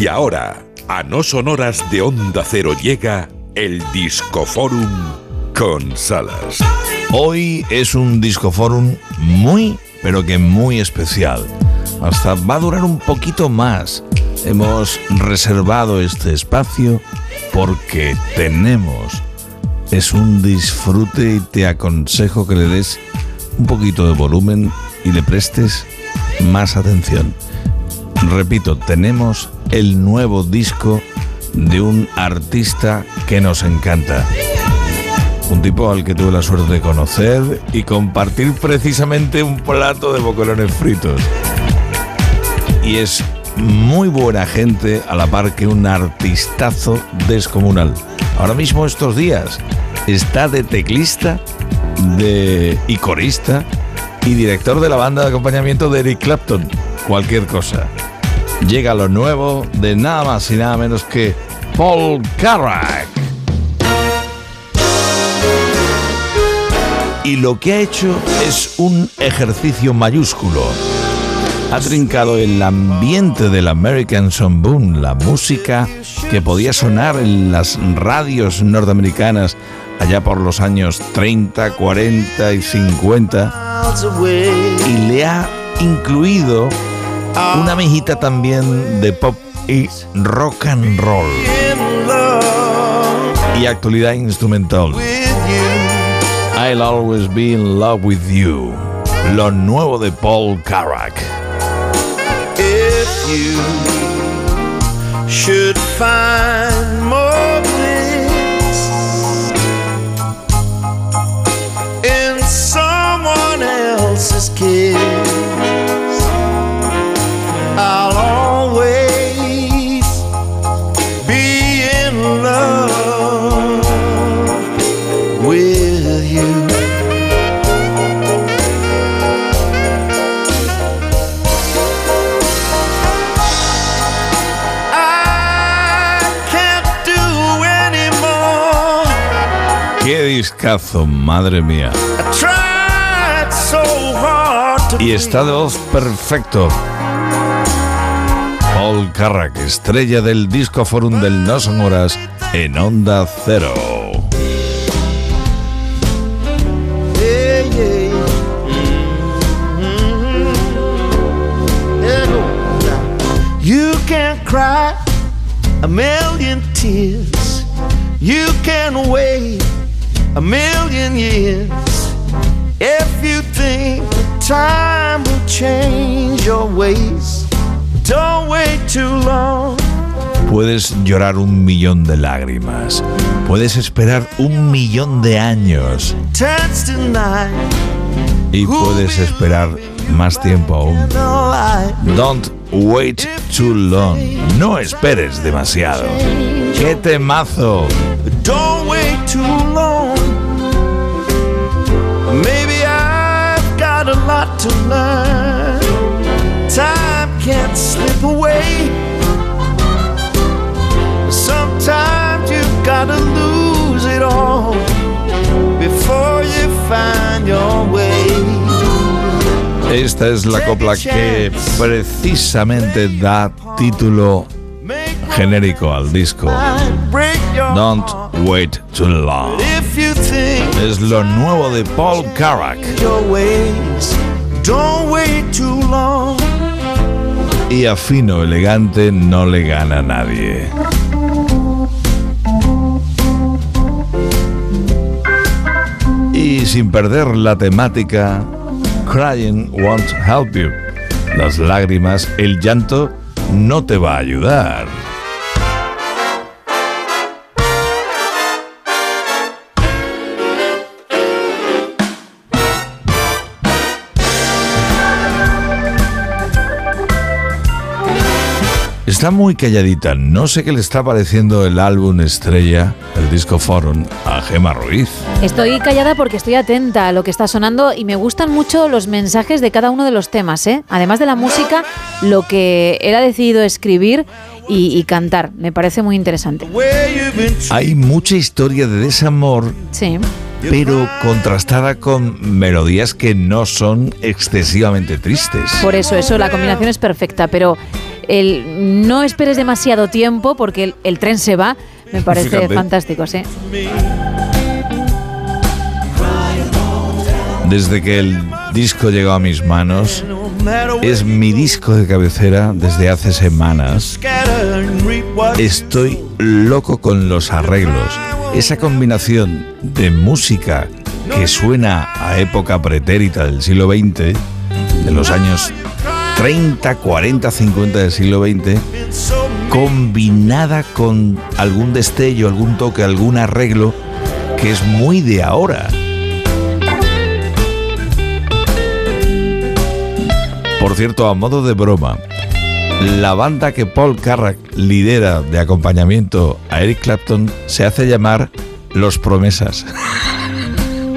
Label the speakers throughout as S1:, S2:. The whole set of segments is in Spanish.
S1: Y ahora, a no sonoras de Onda Cero llega el Discoforum con Salas.
S2: Hoy es un Discoforum muy, pero que muy especial. Hasta va a durar un poquito más. Hemos reservado este espacio porque tenemos. Es un disfrute y te aconsejo que le des un poquito de volumen y le prestes más atención. Repito, tenemos el nuevo disco de un artista que nos encanta. Un tipo al que tuve la suerte de conocer y compartir precisamente un plato de boquerones fritos. Y es muy buena gente a la par que un artistazo descomunal. Ahora mismo estos días está de teclista de, y corista y director de la banda de acompañamiento de Eric Clapton. Cualquier cosa. Llega lo nuevo de nada más y nada menos que Paul Carrack. Y lo que ha hecho es un ejercicio mayúsculo. Ha trincado el ambiente del American Songboom, la música que podía sonar en las radios norteamericanas allá por los años 30, 40 y 50 y le ha incluido una mejita también de pop y rock and roll y actualidad instrumental. I'll always be in love with you. Lo nuevo de Paul Carrack.
S3: If you should find
S2: discazo, madre mía. Y está de voz perfecto. Paul Carrack, estrella del disco forum del No Son Horas en Onda Cero.
S3: You can cry a million tears. You can wait a million years. If you think time will change your ways, don't wait too long.
S2: Puedes llorar un millón de lágrimas. Puedes esperar un millón de años. Y puedes esperar más tiempo aún. Don't wait too long. No esperes demasiado. ¡Qué temazo!
S3: Lot to learn. Time can't slip away. Sometimes you've gotta lose it all before you find your way.
S2: Esta es la copla que precisamente da título genérico al disco.
S3: my break your
S2: Don't wait too long.
S3: If you think
S2: Es lo nuevo de Paul Carrack.
S3: Don't wait too long.
S2: Y a fino elegante no le gana a nadie. Y sin perder la temática, Crying won't help you. Las lágrimas, el llanto, no te va a ayudar. Está muy calladita, no sé qué le está pareciendo el álbum estrella, el disco Forum, a Gema Ruiz.
S4: Estoy callada porque estoy atenta a lo que está sonando y me gustan mucho los mensajes de cada uno de los temas, ¿eh? Además de la música, lo que él ha decidido escribir y, y cantar. Me parece muy interesante.
S2: Hay mucha historia de desamor,
S4: Sí.
S2: pero contrastada con melodías que no son excesivamente tristes.
S4: Por eso, eso, la combinación es perfecta, pero el no esperes demasiado tiempo porque el, el tren se va, me parece
S2: Fíjate.
S4: fantástico, sí.
S2: Desde que el disco llegó a mis manos, es mi disco de cabecera desde hace semanas. Estoy loco con los arreglos. Esa combinación de música que suena a época pretérita del siglo XX, de los años 30, 40, 50 del siglo XX, combinada con algún destello, algún toque, algún arreglo que es muy de ahora. Por cierto, a modo de broma, la banda que Paul Carrack lidera de acompañamiento a Eric Clapton se hace llamar Los Promesas.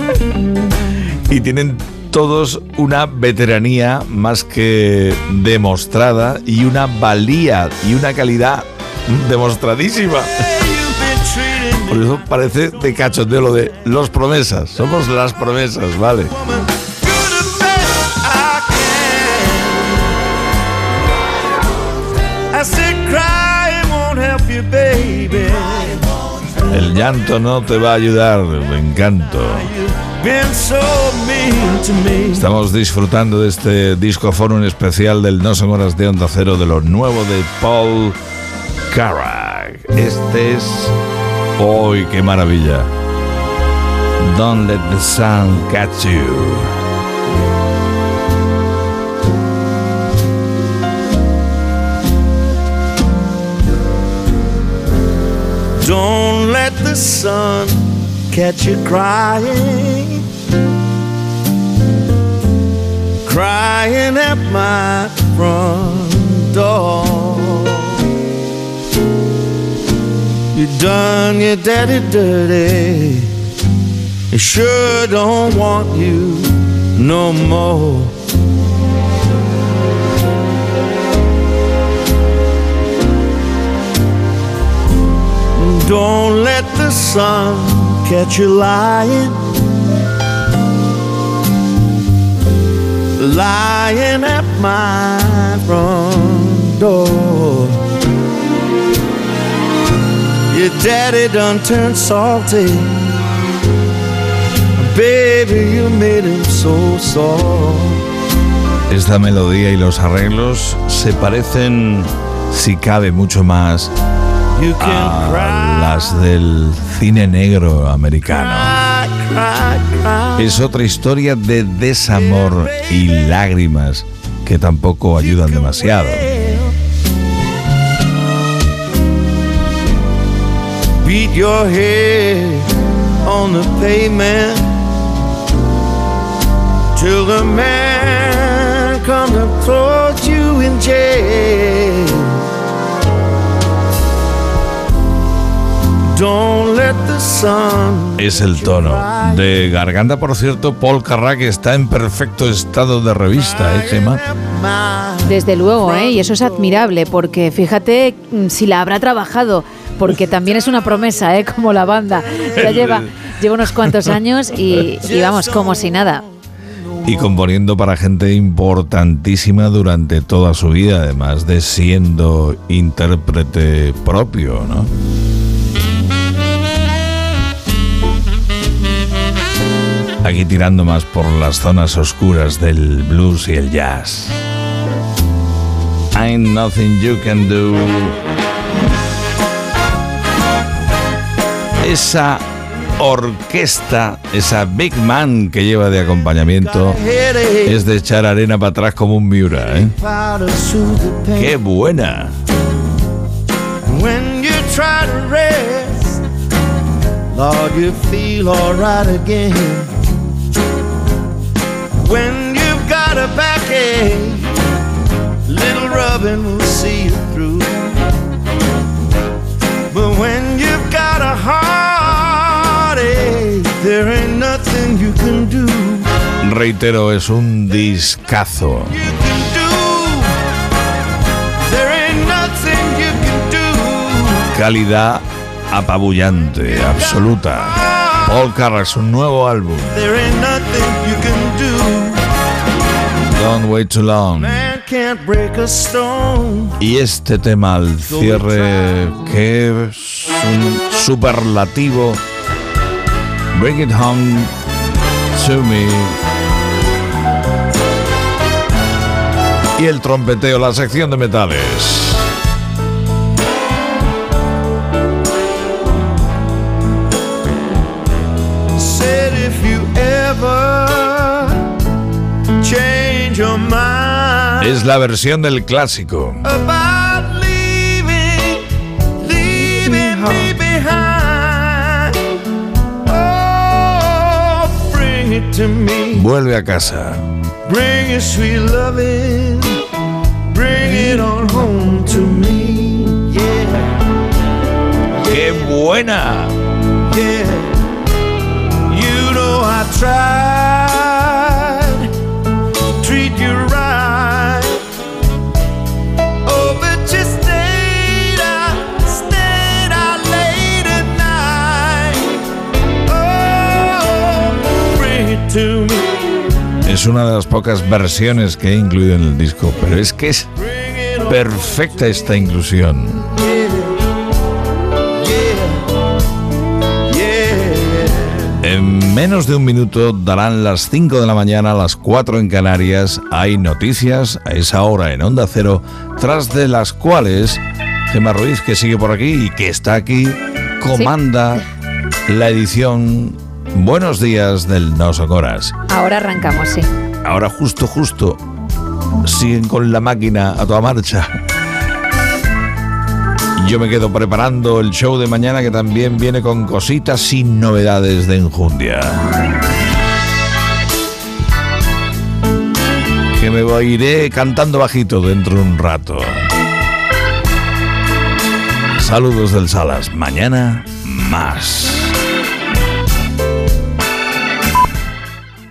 S2: y tienen todos una veteranía más que demostrada y una valía y una calidad demostradísima. Por eso parece de cachondeo lo de los promesas. Somos las promesas, ¿vale? El llanto no te va a ayudar, me encanto.
S3: You've been so mean to me.
S2: Estamos disfrutando de este disco forum especial del No Son Horas de Onda Cero de lo nuevo de Paul Carrack. Este es... ¡Uy, qué maravilla! Don't let the sun catch you.
S3: Don't let the sun catch you crying. Crying at my front door. You done your daddy dirty. He sure don't want you no more. Don't let the sun catch you lying. Lying at my front door. Your daddy done turned salty. Baby, you made him so sore.
S2: Esta melodía y los arreglos se parecen, si cabe, mucho más a las del cine negro americano. Es otra historia de desamor y lágrimas que tampoco ayudan demasiado.
S3: Beat your head on the pavement till the man comes and throws you in jail.
S2: Es el tono. De garganta, por cierto, Paul Carrack está en perfecto estado de revista, ¿eh, Gemma?
S4: Desde luego, ¿eh? y eso es admirable, porque fíjate mm, si la habrá trabajado, porque también es una promesa, ¿eh? como la banda. Ya lleva, lleva unos cuantos años y, y vamos, como si nada.
S2: Y componiendo para gente importantísima durante toda su vida, además de siendo intérprete propio, ¿no? Aquí tirando más por las zonas oscuras del blues y el jazz. Ain't nothing you can do. Esa orquesta, esa big man que lleva de acompañamiento, es de echar arena para atrás como un Miura, ¿eh? ¡Qué buena!
S3: Lord, you feel alright again. When you've got a backache, little rubbing will see you through. But when you've got a heartache, there ain't nothing you can do.
S2: Reitero, es un discazo. Calidad apabullante, absoluta. Paul Carrack, su nuevo álbum.
S3: There ain't nothing you can do.
S2: Don't wait too long.
S3: Man can't break a stone.
S2: Y este tema al cierre, que es un superlativo. Bring it home to me. Y el trompeteo, la sección de metales.
S3: Said if you ever change your mind
S2: Es la versión del clásico.
S3: about leaving, leaving me behind. Oh, bring it to me.
S2: Vuelve a casa.
S3: Bring your sweet loving. Bring it on home to me. Yeah,
S2: ¡Qué buena!
S3: yeah. You know I tried
S2: Es una de las pocas versiones que he incluido en el disco, pero es que es perfecta esta inclusión. En menos de un minuto darán las 5 de la mañana, las 4 en Canarias. Hay noticias a esa hora en Onda Cero, tras de las cuales Gemma Ruiz, que sigue por aquí y que está aquí, comanda la edición Buenos días del No Socoras.
S4: Ahora arrancamos, sí.
S2: Ahora justo, justo, siguen con la máquina a toda marcha. Yo me quedo preparando el show de mañana que también viene con cositas sin novedades de enjundia. Que me iré cantando bajito dentro de un rato. Saludos del Salas. Mañana más.